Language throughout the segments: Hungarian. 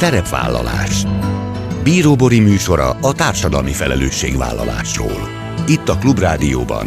Szerepvállalás Bíróbori műsora a társadalmi felelősségvállalásról. Itt a Klubrádióban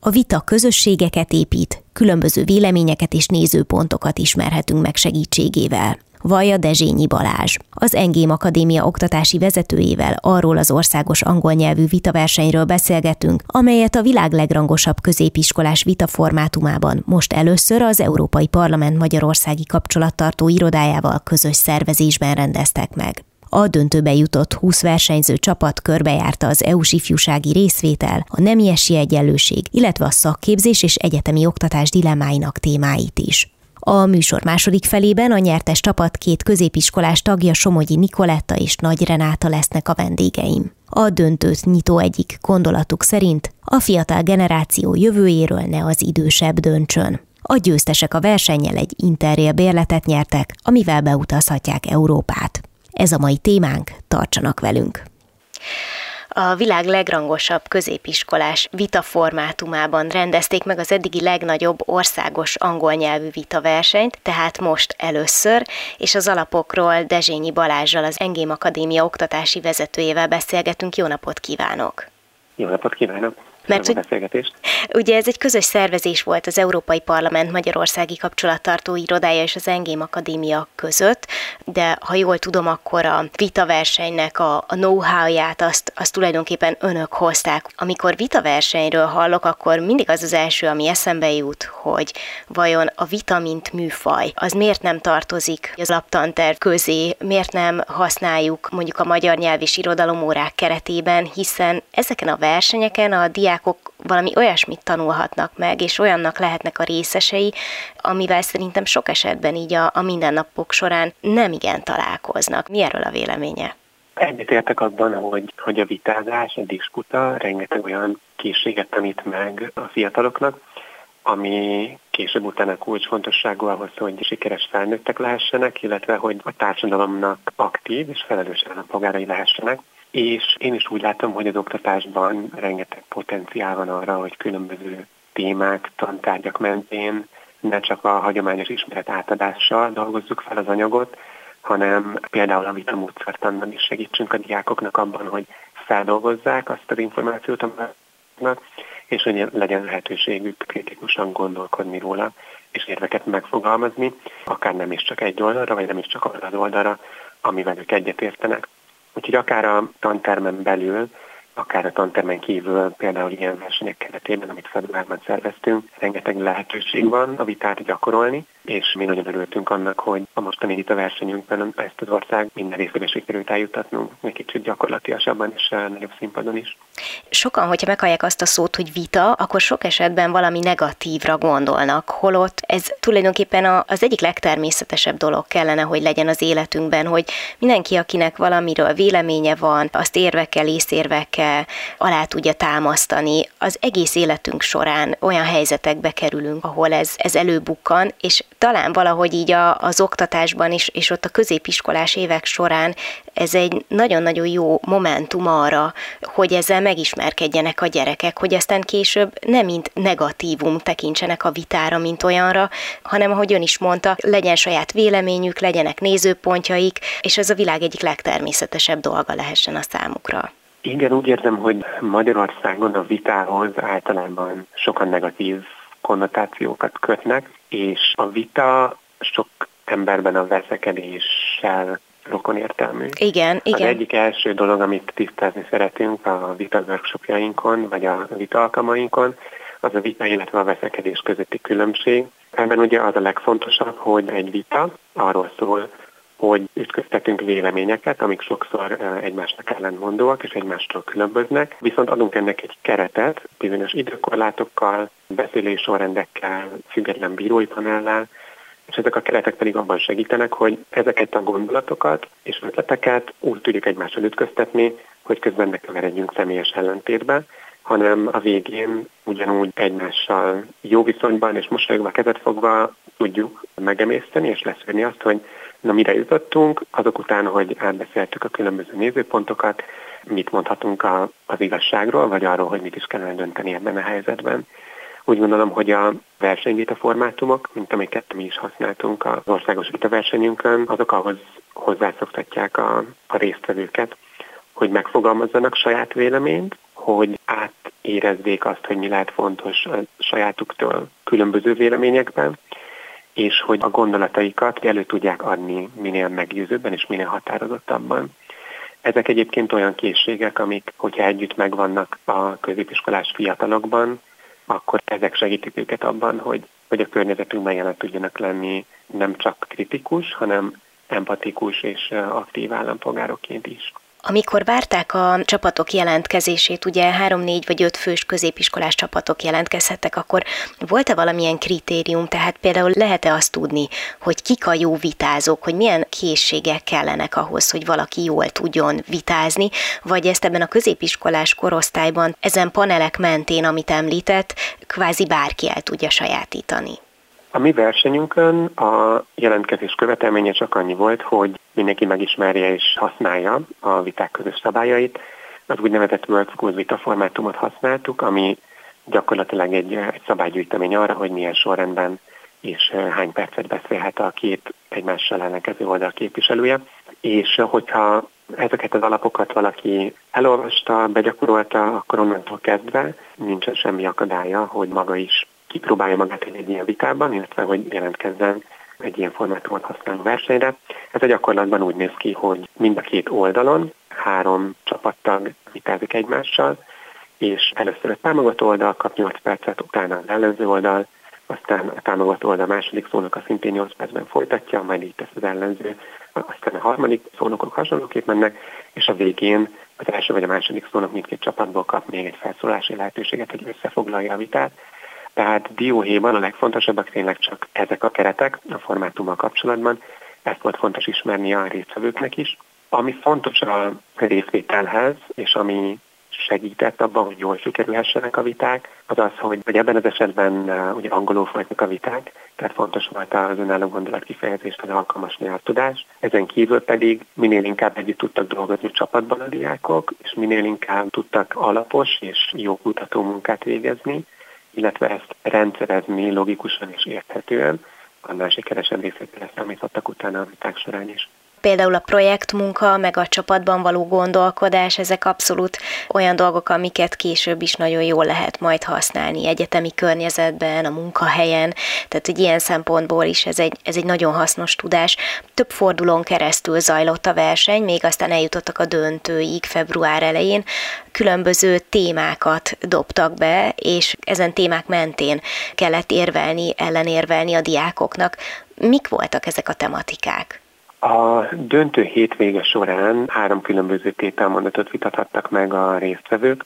A vita közösségeket épít, különböző véleményeket és nézőpontokat ismerhetünk meg segítségével. Vaja Dezsényi Balázs, az Engém Akadémia oktatási vezetőjével arról az országos angol nyelvű vitaversenyről beszélgetünk, amelyet a világ legrangosabb középiskolás vita formátumában most először az Európai Parlament Magyarországi kapcsolattartó irodájával közös szervezésben rendeztek meg. A döntőbe jutott 20 versenyző csapat körbejárta az EU-s ifjúsági részvétel, a nemiesi egyenlőség, illetve a szakképzés és egyetemi oktatás dilemmáinak témáit is. A műsor második felében a nyertes csapat két középiskolás tagja Somogyi Nikoletta és Nagy Renáta lesznek a vendégeim. A döntőt nyitó egyik gondolatuk szerint a fiatal generáció jövőjéről ne az idősebb döntsön. A győztesek a versennyel egy interrail bérletet nyertek, amivel beutazhatják Európát. Ez a mai témánk, tartsanak velünk! a világ legrangosabb középiskolás vita formátumában rendezték meg az eddigi legnagyobb országos angol nyelvű vita versenyt, tehát most először, és az alapokról Dezsényi Balázsjal, az Engém Akadémia oktatási vezetőjével beszélgetünk. Jó napot kívánok! Jó napot kívánok! Mert hogy, ugye ez egy közös szervezés volt az Európai Parlament Magyarországi Kapcsolattartó Irodája és az Engém Akadémia között, de ha jól tudom, akkor a vitaversenynek a, a know-how-ját azt, azt tulajdonképpen önök hozták. Amikor vitaversenyről hallok, akkor mindig az az első, ami eszembe jut, hogy vajon a vita, mint műfaj, az miért nem tartozik az laptanterv közé, miért nem használjuk mondjuk a magyar nyelv és irodalomórák keretében, hiszen ezeken a versenyeken a diák diákok valami olyasmit tanulhatnak meg, és olyannak lehetnek a részesei, amivel szerintem sok esetben így a, a mindennapok során nem igen találkoznak. Mi erről a véleménye? Egyetértek abban, hogy, hogy a vitázás, a disputa rengeteg olyan készséget tanít meg a fiataloknak, ami később utána kulcsfontosságú ahhoz, hogy sikeres felnőttek lehessenek, illetve hogy a társadalomnak aktív és felelős állampolgárai lehessenek és én is úgy látom, hogy az oktatásban rengeteg potenciál van arra, hogy különböző témák, tantárgyak mentén ne csak a hagyományos ismeret átadással dolgozzuk fel az anyagot, hanem például a vitamódszertanban is segítsünk a diákoknak abban, hogy feldolgozzák azt az információt, amit és hogy legyen lehetőségük kritikusan gondolkodni róla, és érveket megfogalmazni, akár nem is csak egy oldalra, vagy nem is csak arra az oldalra, amivel ők egyetértenek. Úgyhogy akár a tantermen belül, akár a tantermen kívül, például ilyen versenyek keretében, amit februárban szerveztünk, rengeteg lehetőség van a vitát gyakorolni, és mi nagyon örültünk annak, hogy a mostani vita versenyünkben ezt az ország minden részébe sikerült eljutatnunk, egy kicsit gyakorlatilasabban és nagyobb színpadon is. Sokan, hogyha meghallják azt a szót, hogy vita, akkor sok esetben valami negatívra gondolnak, holott ez tulajdonképpen az egyik legtermészetesebb dolog kellene, hogy legyen az életünkben, hogy mindenki, akinek valamiről véleménye van, azt érvekkel, észérvekkel alá tudja támasztani. Az egész életünk során olyan helyzetekbe kerülünk, ahol ez, ez előbukkan, és talán valahogy így a, az oktatásban is, és ott a középiskolás évek során ez egy nagyon-nagyon jó momentum arra, hogy ezzel megismerkedjenek a gyerekek, hogy aztán később nem mint negatívum tekintsenek a vitára, mint olyanra, hanem ahogy ön is mondta, legyen saját véleményük, legyenek nézőpontjaik, és ez a világ egyik legtermészetesebb dolga lehessen a számukra. Igen, úgy érzem, hogy Magyarországon a vitához általában sokan negatív konnotációkat kötnek, és a vita sok emberben a veszekedéssel rokon értelmű. Igen, igen. Az egyik első dolog, amit tisztázni szeretünk a vita workshopjainkon, vagy a vita alkalmainkon, az a vita, illetve a veszekedés közötti különbség. Ebben ugye az a legfontosabb, hogy egy vita arról szól, hogy ütköztetünk véleményeket, amik sokszor egymásnak ellentmondóak és egymástól különböznek, viszont adunk ennek egy keretet, bizonyos időkorlátokkal, beszélés sorrendekkel, független bírói panellel, és ezek a keretek pedig abban segítenek, hogy ezeket a gondolatokat és ötleteket úgy tudjuk egymással ütköztetni, hogy közben ne keveredjünk személyes ellentétbe, hanem a végén ugyanúgy egymással jó viszonyban és mosolyogva kezet fogva tudjuk megemészteni és leszűrni azt, hogy na mire jutottunk, azok után, hogy átbeszéltük a különböző nézőpontokat, mit mondhatunk a, az igazságról, vagy arról, hogy mit is kellene dönteni ebben a helyzetben. Úgy gondolom, hogy a versenyvita formátumok, mint amiket mi is használtunk az országos vitaversenyünkön, azok ahhoz hozzászoktatják a, a résztvevőket, hogy megfogalmazzanak saját véleményt, hogy átérezzék azt, hogy mi lehet fontos a sajátuktól különböző véleményekben, és hogy a gondolataikat elő tudják adni minél meggyőzőbben és minél határozottabban. Ezek egyébként olyan készségek, amik, hogyha együtt megvannak a középiskolás fiatalokban, akkor ezek segítik őket abban, hogy, hogy a környezetünkben jelen tudjanak lenni nem csak kritikus, hanem empatikus és aktív állampolgárokként is. Amikor várták a csapatok jelentkezését, ugye három, négy vagy öt fős középiskolás csapatok jelentkezhettek, akkor volt-e valamilyen kritérium, tehát például lehet-e azt tudni, hogy kik a jó vitázók, hogy milyen készségek kellenek ahhoz, hogy valaki jól tudjon vitázni, vagy ezt ebben a középiskolás korosztályban ezen panelek mentén, amit említett, kvázi bárki el tudja sajátítani? A mi versenyünkön a jelentkezés követelménye csak annyi volt, hogy mindenki megismerje és használja a viták közös szabályait. Az úgynevezett World School vita formátumot használtuk, ami gyakorlatilag egy, egy szabálygyűjtemény arra, hogy milyen sorrendben és hány percet beszélhet a két egymással ellenkező oldal képviselője. És hogyha ezeket az alapokat valaki elolvasta, begyakorolta, akkor onnantól kezdve nincsen semmi akadálya, hogy maga is kipróbálja magát egy, ilyen vitában, illetve hogy jelentkezzen egy ilyen formátumot használó versenyre. Ez a gyakorlatban úgy néz ki, hogy mind a két oldalon három csapattag vitázik egymással, és először a támogató oldal kap 8 percet, utána az ellenző oldal, aztán a támogató oldal második szónoka szintén 8 percben folytatja, majd így tesz az ellenző, aztán a harmadik szónokok hasonlóképp mennek, és a végén az első vagy a második szónok mindkét csapatból kap még egy felszólási lehetőséget, hogy összefoglalja a vitát, tehát dióhéjban a legfontosabbak tényleg csak ezek a keretek a formátummal kapcsolatban. Ezt volt fontos ismerni a résztvevőknek is. Ami fontos a részvételhez, és ami segített abban, hogy jól sikerülhessenek a viták, az az, hogy, hogy ebben az esetben uh, ugye angolul folytak a viták, tehát fontos volt az önálló gondolat kifejezést, az alkalmas nyelvtudás. Ezen kívül pedig minél inkább együtt tudtak dolgozni csapatban a diákok, és minél inkább tudtak alapos és jó kutató munkát végezni, illetve ezt rendszerezni logikusan és érthetően, annál sikeresebb részletre számítottak utána a viták során is például a projektmunka, meg a csapatban való gondolkodás, ezek abszolút olyan dolgok, amiket később is nagyon jól lehet majd használni egyetemi környezetben, a munkahelyen, tehát egy ilyen szempontból is ez egy, ez egy nagyon hasznos tudás. Több fordulón keresztül zajlott a verseny, még aztán eljutottak a döntőig február elején, különböző témákat dobtak be, és ezen témák mentén kellett érvelni, ellenérvelni a diákoknak. Mik voltak ezek a tematikák? A döntő hétvége során három különböző tételmondatot vitathattak meg a résztvevők.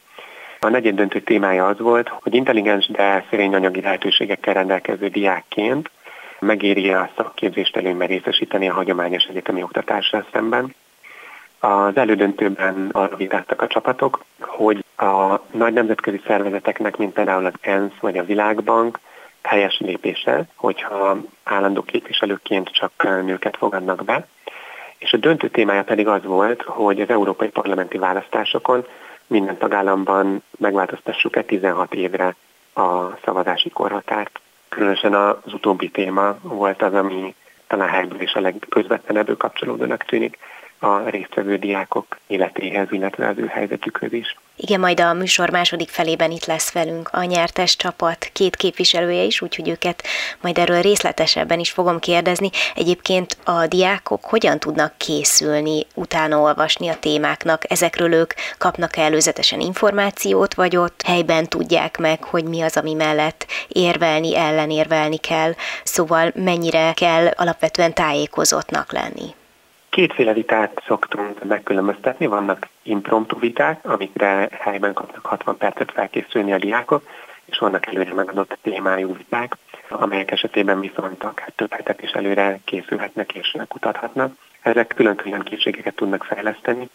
A negyed döntő témája az volt, hogy intelligens, de szerény anyagi lehetőségekkel rendelkező diákként megéri a szakképzést előnyben részesíteni a hagyományos egyetemi oktatással szemben. Az elődöntőben arra vitáltak a csapatok, hogy a nagy nemzetközi szervezeteknek, mint például az ENSZ vagy a Világbank, helyes lépése, hogyha állandó képviselőként csak nőket fogadnak be. És a döntő témája pedig az volt, hogy az európai parlamenti választásokon minden tagállamban megváltoztassuk-e 16 évre a szavazási korhatárt. Különösen az utóbbi téma volt az, ami talán helyből is a legközvetlenebb kapcsolódónak tűnik a résztvevő diákok életéhez, illetve az ő helyzetükhöz is. Igen, majd a műsor második felében itt lesz velünk a nyertes csapat két képviselője is, úgyhogy őket majd erről részletesebben is fogom kérdezni. Egyébként a diákok hogyan tudnak készülni, utána olvasni a témáknak? Ezekről ők kapnak -e előzetesen információt, vagy ott helyben tudják meg, hogy mi az, ami mellett érvelni, ellenérvelni kell? Szóval mennyire kell alapvetően tájékozottnak lenni? Kétféle vitát szoktunk megkülönböztetni. Vannak impromptu viták, amikre helyben kapnak 60 percet felkészülni a diákok, és vannak előre megadott témájú viták, amelyek esetében viszont akár több hetet is előre készülhetnek és kutathatnak. Ezek külön-külön készségeket tudnak fejleszteni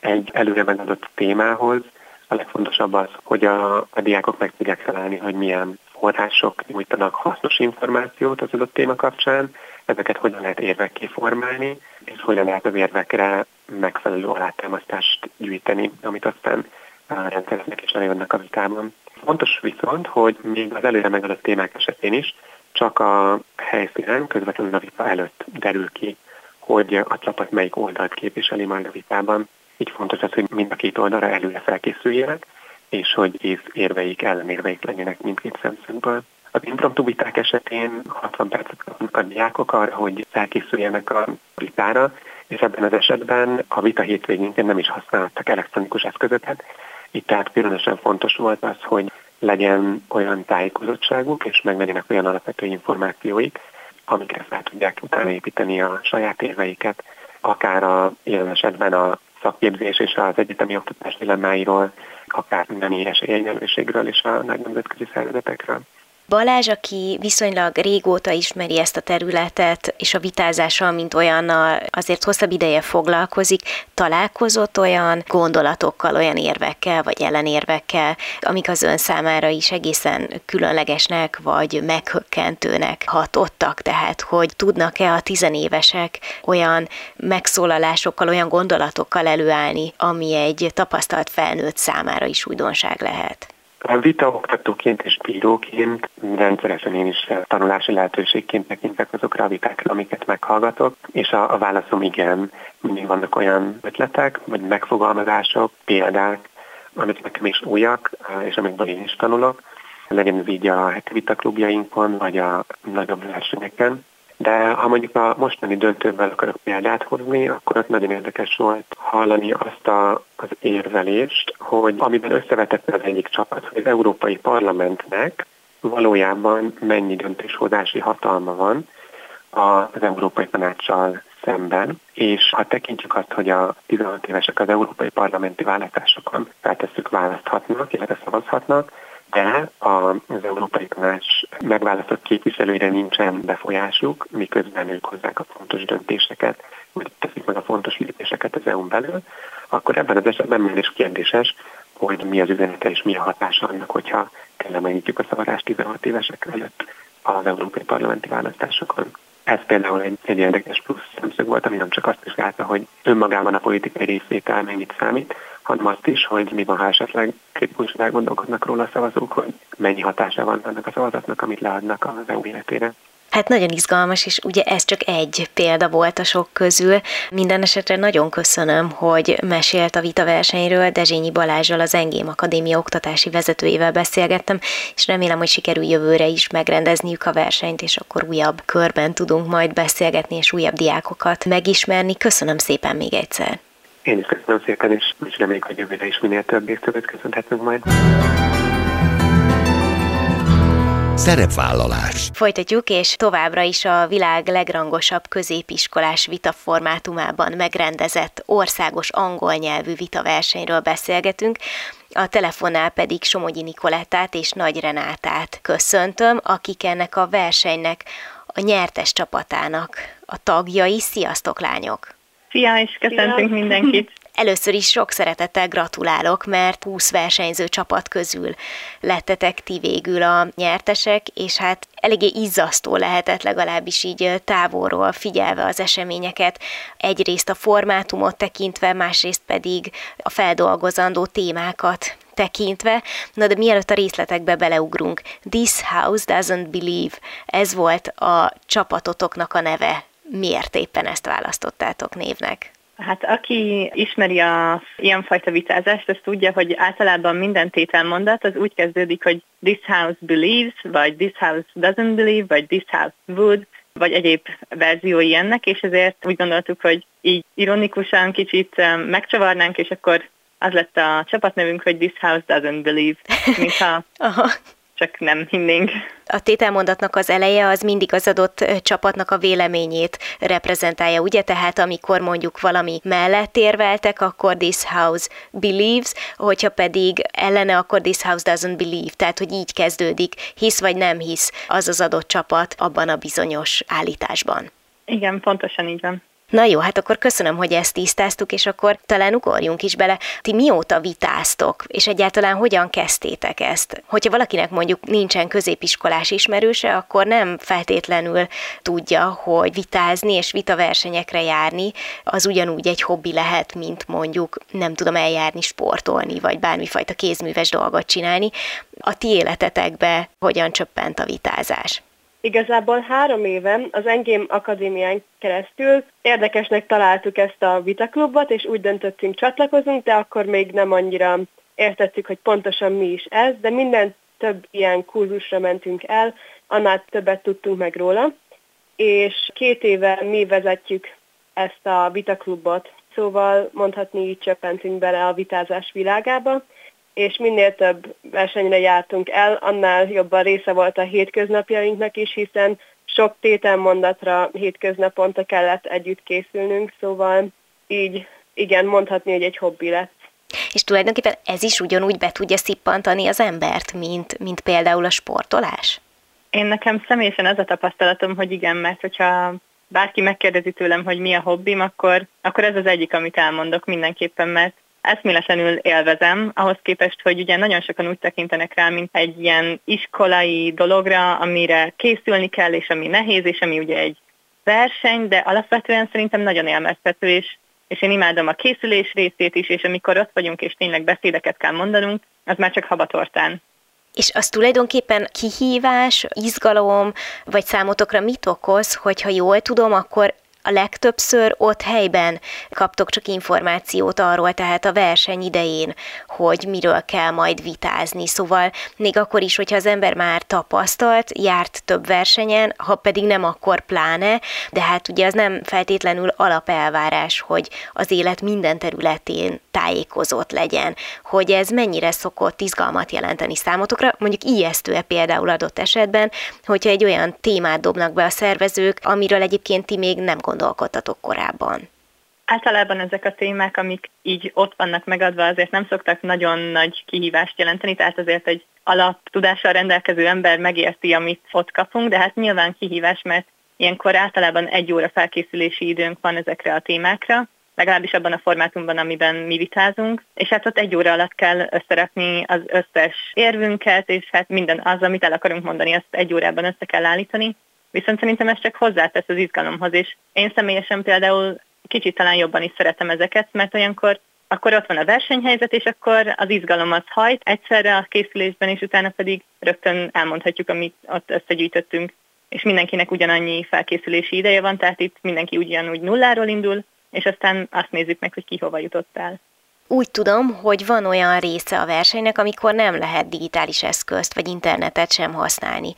egy előre megadott témához. A legfontosabb az, hogy a, a diákok meg tudják találni, hogy milyen források nyújtanak hasznos információt az adott téma kapcsán, ezeket hogyan lehet érvekké formálni, és hogyan lehet az érvekre megfelelő alátámasztást gyűjteni, amit aztán rendszereznek és előadnak a vitában. Fontos viszont, hogy még az előre megadott témák esetén is csak a helyszínen, közvetlenül a vita előtt derül ki, hogy a csapat melyik oldalt képviseli majd a vitában. Így fontos az, hogy mind a két oldalra előre felkészüljenek, és hogy év érveik, ellenérveik legyenek mindkét szemszögből. Az impromptu viták esetén 60 percet kapnak a diákok arra, hogy felkészüljenek a vitára, és ebben az esetben a vita hétvégén nem is használtak elektronikus eszközöket. Itt tehát különösen fontos volt az, hogy legyen olyan tájékozottságuk, és meg legyenek olyan alapvető információik, amikre fel tudják utána építeni a saját érveiket, akár a jelen esetben a szakképzés és az egyetemi oktatás dilemmáiról, akár nemi esélyegyenlőségről és a nagy nemzetközi szervezetekről. Balázs, aki viszonylag régóta ismeri ezt a területet, és a vitázással, mint olyannal azért hosszabb ideje foglalkozik, találkozott olyan gondolatokkal, olyan érvekkel, vagy ellenérvekkel, amik az ön számára is egészen különlegesnek, vagy meghökkentőnek hatottak, tehát hogy tudnak-e a tizenévesek olyan megszólalásokkal, olyan gondolatokkal előállni, ami egy tapasztalt felnőtt számára is újdonság lehet. A vita oktatóként és bíróként rendszeresen én is tanulási lehetőségként tekintek azokra a vitákra, amiket meghallgatok, és a, a válaszom igen, mindig vannak olyan ötletek, vagy megfogalmazások, példák, amik nekem is újak, és amikből én is tanulok, legyen ez így a heti vitaklubjainkon, vagy a nagyobb versenyeken. De ha mondjuk a mostani döntővel akarok példát hozni, akkor ott nagyon érdekes volt hallani azt a, az érvelést, hogy amiben összevetette az egyik csapat, hogy az Európai Parlamentnek valójában mennyi döntéshozási hatalma van az Európai Tanácssal szemben, és ha tekintjük azt, hogy a 16 évesek az európai parlamenti választásokon feltesszük választhatnak, illetve szavazhatnak, de az Európai Tanács megválasztott képviselőire nincsen befolyásuk, miközben ők hozzák a fontos döntéseket, vagy teszik meg a fontos lépéseket az EU-n belül, akkor ebben az esetben már is kérdéses, hogy mi az üzenete és mi a hatása annak, hogyha kellemenyítjük a szavazást 16 évesek előtt az európai parlamenti választásokon. Ez például egy, egy érdekes plusz szemszög volt, ami nem csak azt vizsgálta, hogy önmagában a politikai részvétel mennyit számít, hanem azt is, hogy mi van, ha esetleg kritikus elgondolkodnak róla a szavazók, hogy mennyi hatása van annak a szavazatnak, amit leadnak az EU életére. Hát nagyon izgalmas, és ugye ez csak egy példa volt a sok közül. Minden esetre nagyon köszönöm, hogy mesélt a vita versenyről. Dezsényi Balázsral, az Engém Akadémia oktatási vezetőjével beszélgettem, és remélem, hogy sikerül jövőre is megrendezniük a versenyt, és akkor újabb körben tudunk majd beszélgetni, és újabb diákokat megismerni. Köszönöm szépen még egyszer. Én is köszönöm szépen, és reméljük, hogy jövőre is minél több résztvevőt köszönhetünk majd. Szerepvállalás. Folytatjuk, és továbbra is a világ legrangosabb középiskolás vita formátumában megrendezett országos angol nyelvű vitaversenyről beszélgetünk. A telefonnál pedig Somogyi Nikolettát és Nagy Renátát köszöntöm, akik ennek a versenynek a nyertes csapatának a tagjai. Sziasztok, lányok! Szia, és köszöntünk Szia. mindenkit! Először is sok szeretettel gratulálok, mert 20 versenyző csapat közül lettetek ti végül a nyertesek, és hát eléggé izzasztó lehetett legalábbis így távolról figyelve az eseményeket. Egyrészt a formátumot tekintve, másrészt pedig a feldolgozandó témákat tekintve. Na de mielőtt a részletekbe beleugrunk, This House Doesn't Believe, ez volt a csapatotoknak a neve. Miért éppen ezt választottátok névnek? Hát aki ismeri a ilyenfajta vitázást, az tudja, hogy általában minden tételmondat az úgy kezdődik, hogy this house believes, vagy this house doesn't believe, vagy this house would, vagy egyéb verziói ennek, és ezért úgy gondoltuk, hogy így ironikusan kicsit megcsavarnánk, és akkor az lett a csapatnevünk, hogy this house doesn't believe, mintha csak nem hinnénk. A tételmondatnak az eleje az mindig az adott csapatnak a véleményét reprezentálja, ugye? Tehát amikor mondjuk valami mellett érveltek, akkor this house believes, hogyha pedig ellene, akkor this house doesn't believe. Tehát, hogy így kezdődik, hisz vagy nem hisz az az adott csapat abban a bizonyos állításban. Igen, pontosan így van. Na jó, hát akkor köszönöm, hogy ezt tisztáztuk, és akkor talán ugorjunk is bele. Ti mióta vitáztok, és egyáltalán hogyan kezdtétek ezt? Hogyha valakinek mondjuk nincsen középiskolás ismerőse, akkor nem feltétlenül tudja, hogy vitázni és vitaversenyekre járni, az ugyanúgy egy hobbi lehet, mint mondjuk nem tudom eljárni, sportolni, vagy bármifajta kézműves dolgot csinálni. A ti életetekbe hogyan csöppent a vitázás? Igazából három éve az Engém Akadémián keresztül érdekesnek találtuk ezt a vitaklubot, és úgy döntöttünk csatlakozunk, de akkor még nem annyira értettük, hogy pontosan mi is ez, de minden több ilyen kurzusra mentünk el, annál többet tudtunk meg róla, és két éve mi vezetjük ezt a vitaklubot, szóval mondhatni így csöppentünk bele a vitázás világába, és minél több versenyre jártunk el, annál jobban része volt a hétköznapjainknak is, hiszen sok tételmondatra hétköznaponta kellett együtt készülnünk, szóval így igen, mondhatni, hogy egy hobbi lett. És tulajdonképpen ez is ugyanúgy be tudja szippantani az embert, mint, mint például a sportolás? Én nekem személyesen az a tapasztalatom, hogy igen, mert hogyha bárki megkérdezi tőlem, hogy mi a hobbim, akkor, akkor ez az egyik, amit elmondok mindenképpen, mert eszméletlenül élvezem, ahhoz képest, hogy ugye nagyon sokan úgy tekintenek rá, mint egy ilyen iskolai dologra, amire készülni kell, és ami nehéz, és ami ugye egy verseny, de alapvetően szerintem nagyon élmeztető, és, és én imádom a készülés részét is, és amikor ott vagyunk, és tényleg beszédeket kell mondanunk, az már csak habatortán. És az tulajdonképpen kihívás, izgalom, vagy számotokra mit okoz, hogyha jól tudom, akkor a legtöbbször ott helyben kaptok csak információt arról, tehát a verseny idején, hogy miről kell majd vitázni. Szóval még akkor is, hogyha az ember már tapasztalt, járt több versenyen, ha pedig nem, akkor pláne, de hát ugye az nem feltétlenül alapelvárás, hogy az élet minden területén tájékozott legyen, hogy ez mennyire szokott izgalmat jelenteni számotokra, mondjuk ijesztő-e például adott esetben, hogyha egy olyan témát dobnak be a szervezők, amiről egyébként ti még nem gondoltok gondolkodtatok korábban? Általában ezek a témák, amik így ott vannak megadva, azért nem szoktak nagyon nagy kihívást jelenteni, tehát azért egy alaptudással rendelkező ember megérti, amit ott kapunk, de hát nyilván kihívás, mert ilyenkor általában egy óra felkészülési időnk van ezekre a témákra, legalábbis abban a formátumban, amiben mi vitázunk, és hát ott egy óra alatt kell összerakni az összes érvünket, és hát minden az, amit el akarunk mondani, azt egy órában össze kell állítani. Viszont szerintem ez csak hozzátesz az izgalomhoz, és én személyesen például kicsit talán jobban is szeretem ezeket, mert olyankor akkor ott van a versenyhelyzet, és akkor az izgalom az hajt egyszerre a készülésben, és utána pedig rögtön elmondhatjuk, amit ott összegyűjtöttünk, és mindenkinek ugyanannyi felkészülési ideje van, tehát itt mindenki ugyanúgy nulláról indul, és aztán azt nézzük meg, hogy ki hova jutott el. Úgy tudom, hogy van olyan része a versenynek, amikor nem lehet digitális eszközt vagy internetet sem használni.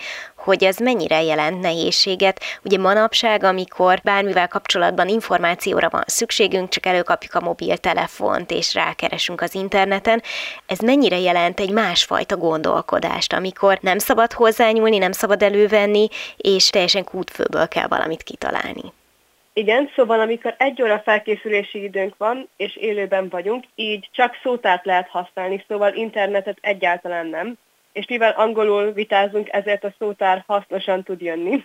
Hogy ez mennyire jelent nehézséget? Ugye manapság, amikor bármivel kapcsolatban információra van szükségünk, csak előkapjuk a mobiltelefont és rákeresünk az interneten, ez mennyire jelent egy másfajta gondolkodást, amikor nem szabad hozzányúlni, nem szabad elővenni, és teljesen kútfőből kell valamit kitalálni. Igen, szóval amikor egy óra felkészülési időnk van, és élőben vagyunk, így csak szótárt lehet használni, szóval internetet egyáltalán nem. És mivel angolul vitázunk, ezért a szótár hasznosan tud jönni.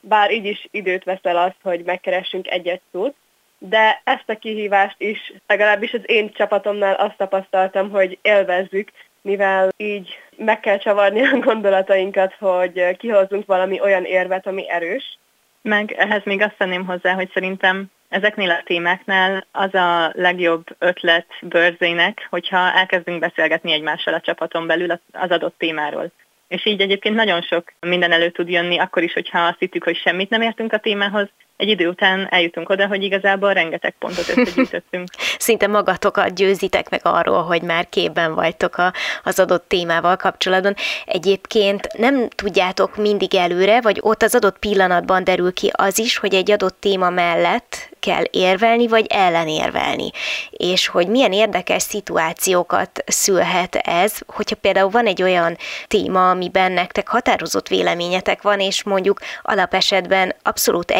Bár így is időt veszel azt, hogy megkeressünk egy-egy szót. De ezt a kihívást is, legalábbis az én csapatomnál azt tapasztaltam, hogy élvezzük, mivel így meg kell csavarni a gondolatainkat, hogy kihozzunk valami olyan érvet, ami erős, meg ehhez még azt tenném hozzá, hogy szerintem ezeknél a témáknál az a legjobb ötlet bőrzének, hogyha elkezdünk beszélgetni egymással a csapaton belül az adott témáról. És így egyébként nagyon sok minden elő tud jönni, akkor is, hogyha azt hittük, hogy semmit nem értünk a témához, egy idő után eljutunk oda, hogy igazából rengeteg pontot összegyűjtöttünk. Szinte magatokat győzitek meg arról, hogy már képben vagytok a, az adott témával kapcsolatban. Egyébként nem tudjátok mindig előre, vagy ott az adott pillanatban derül ki az is, hogy egy adott téma mellett kell érvelni, vagy ellenérvelni. És hogy milyen érdekes szituációkat szülhet ez, hogyha például van egy olyan téma, amiben nektek határozott véleményetek van, és mondjuk alapesetben abszolút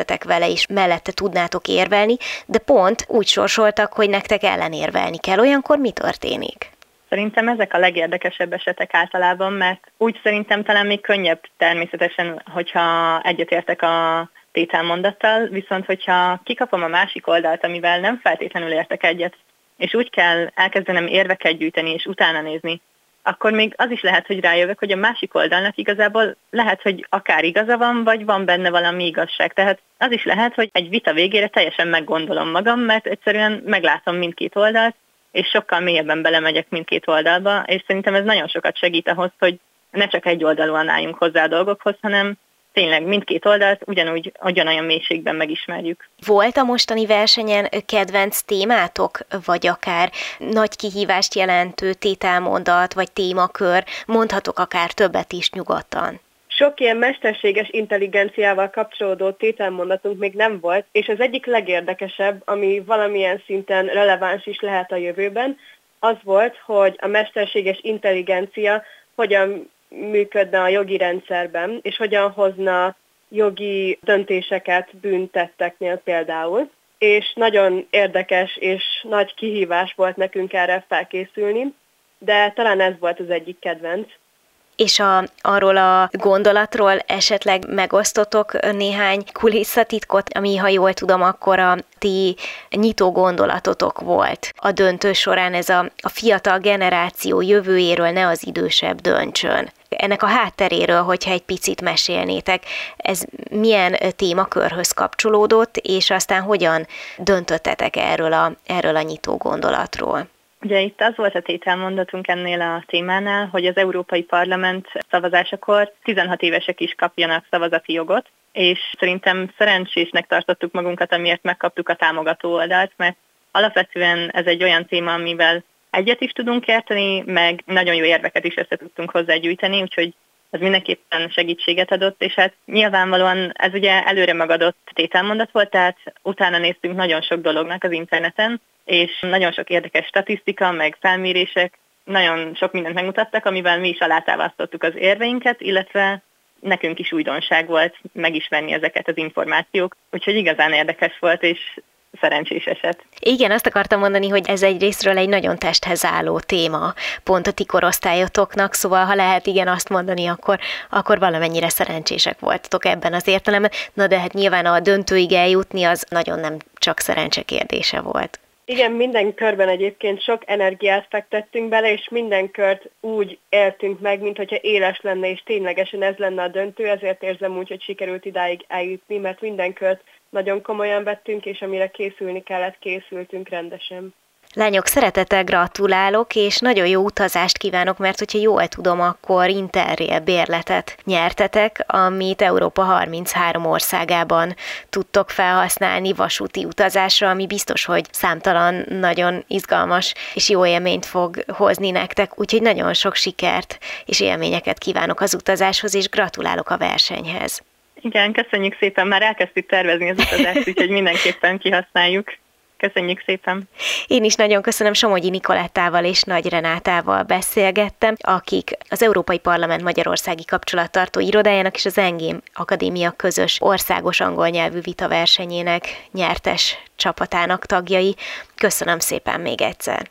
egyetértetek vele, és mellette tudnátok érvelni, de pont úgy sorsoltak, hogy nektek ellenérvelni kell. Olyankor mi történik? Szerintem ezek a legérdekesebb esetek általában, mert úgy szerintem talán még könnyebb természetesen, hogyha egyetértek a tételmondattal, viszont hogyha kikapom a másik oldalt, amivel nem feltétlenül értek egyet, és úgy kell elkezdenem érveket gyűjteni és utána nézni, akkor még az is lehet, hogy rájövök, hogy a másik oldalnak igazából lehet, hogy akár igaza van, vagy van benne valami igazság. Tehát az is lehet, hogy egy vita végére teljesen meggondolom magam, mert egyszerűen meglátom mindkét oldalt, és sokkal mélyebben belemegyek mindkét oldalba, és szerintem ez nagyon sokat segít ahhoz, hogy ne csak egy oldalúan álljunk hozzá a dolgokhoz, hanem tényleg mindkét oldalt ugyanúgy, ugyanolyan mélységben megismerjük. Volt a mostani versenyen kedvenc témátok, vagy akár nagy kihívást jelentő tételmondat, vagy témakör, mondhatok akár többet is nyugodtan? Sok ilyen mesterséges intelligenciával kapcsolódó tételmondatunk még nem volt, és az egyik legérdekesebb, ami valamilyen szinten releváns is lehet a jövőben, az volt, hogy a mesterséges intelligencia hogyan működne a jogi rendszerben, és hogyan hozna jogi döntéseket büntetteknél például. És nagyon érdekes és nagy kihívás volt nekünk erre felkészülni, de talán ez volt az egyik kedvenc és a, arról a gondolatról esetleg megosztotok néhány kulisszatitkot, ami, ha jól tudom, akkor a ti nyitó gondolatotok volt. A döntő során ez a, a fiatal generáció jövőjéről ne az idősebb döntsön. Ennek a hátteréről, hogyha egy picit mesélnétek, ez milyen témakörhöz kapcsolódott, és aztán hogyan döntöttetek erről a, erről a nyitó gondolatról? Ugye itt az volt a tételmondatunk ennél a témánál, hogy az Európai Parlament szavazásakor 16 évesek is kapjanak szavazati jogot, és szerintem szerencsésnek tartottuk magunkat, amiért megkaptuk a támogató oldalt, mert alapvetően ez egy olyan téma, amivel egyet is tudunk érteni, meg nagyon jó érveket is össze tudtunk hozzágyűjteni, úgyhogy ez mindenképpen segítséget adott, és hát nyilvánvalóan ez ugye előre magadott tételmondat volt, tehát utána néztünk nagyon sok dolognak az interneten, és nagyon sok érdekes statisztika, meg felmérések, nagyon sok mindent megmutattak, amivel mi is alátámasztottuk az érveinket, illetve nekünk is újdonság volt megismerni ezeket az információk, úgyhogy igazán érdekes volt, és szerencsés eset. Igen, azt akartam mondani, hogy ez egy részről egy nagyon testhez álló téma, pont a ti korosztályotoknak, szóval ha lehet igen azt mondani, akkor, akkor valamennyire szerencsések voltatok ebben az értelemben. Na de hát nyilván a döntőig eljutni az nagyon nem csak szerencse kérdése volt. Igen, minden körben egyébként sok energiát fektettünk bele, és minden kört úgy éltünk meg, mint hogyha éles lenne, és ténylegesen ez lenne a döntő, ezért érzem úgy, hogy sikerült idáig eljutni, mert minden kört nagyon komolyan vettünk, és amire készülni kellett, készültünk rendesen. Lányok, szeretettel gratulálok, és nagyon jó utazást kívánok, mert hogyha jól tudom, akkor Interrail bérletet nyertetek, amit Európa 33 országában tudtok felhasználni vasúti utazásra, ami biztos, hogy számtalan, nagyon izgalmas és jó élményt fog hozni nektek, úgyhogy nagyon sok sikert és élményeket kívánok az utazáshoz, és gratulálok a versenyhez. Igen, köszönjük szépen, már elkezdtük tervezni az utazást, úgyhogy mindenképpen kihasználjuk. Köszönjük szépen! Én is nagyon köszönöm Somogyi Nikolettával és Nagy Renátával beszélgettem, akik az Európai Parlament Magyarországi Kapcsolattartó Irodájának és az Engém Akadémia közös országos angol nyelvű vitaversenyének nyertes csapatának tagjai. Köszönöm szépen még egyszer!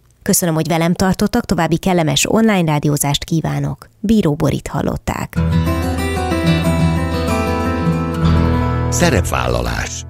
Köszönöm, hogy velem tartottak, további kellemes online rádiózást kívánok. Bíró Borit hallották. Szerepvállalás